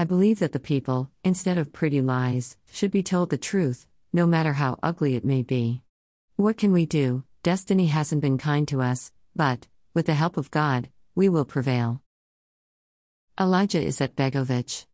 I believe that the people, instead of pretty lies, should be told the truth, no matter how ugly it may be. What can we do? Destiny hasn't been kind to us, but, with the help of God, we will prevail. Alija Izetbegović.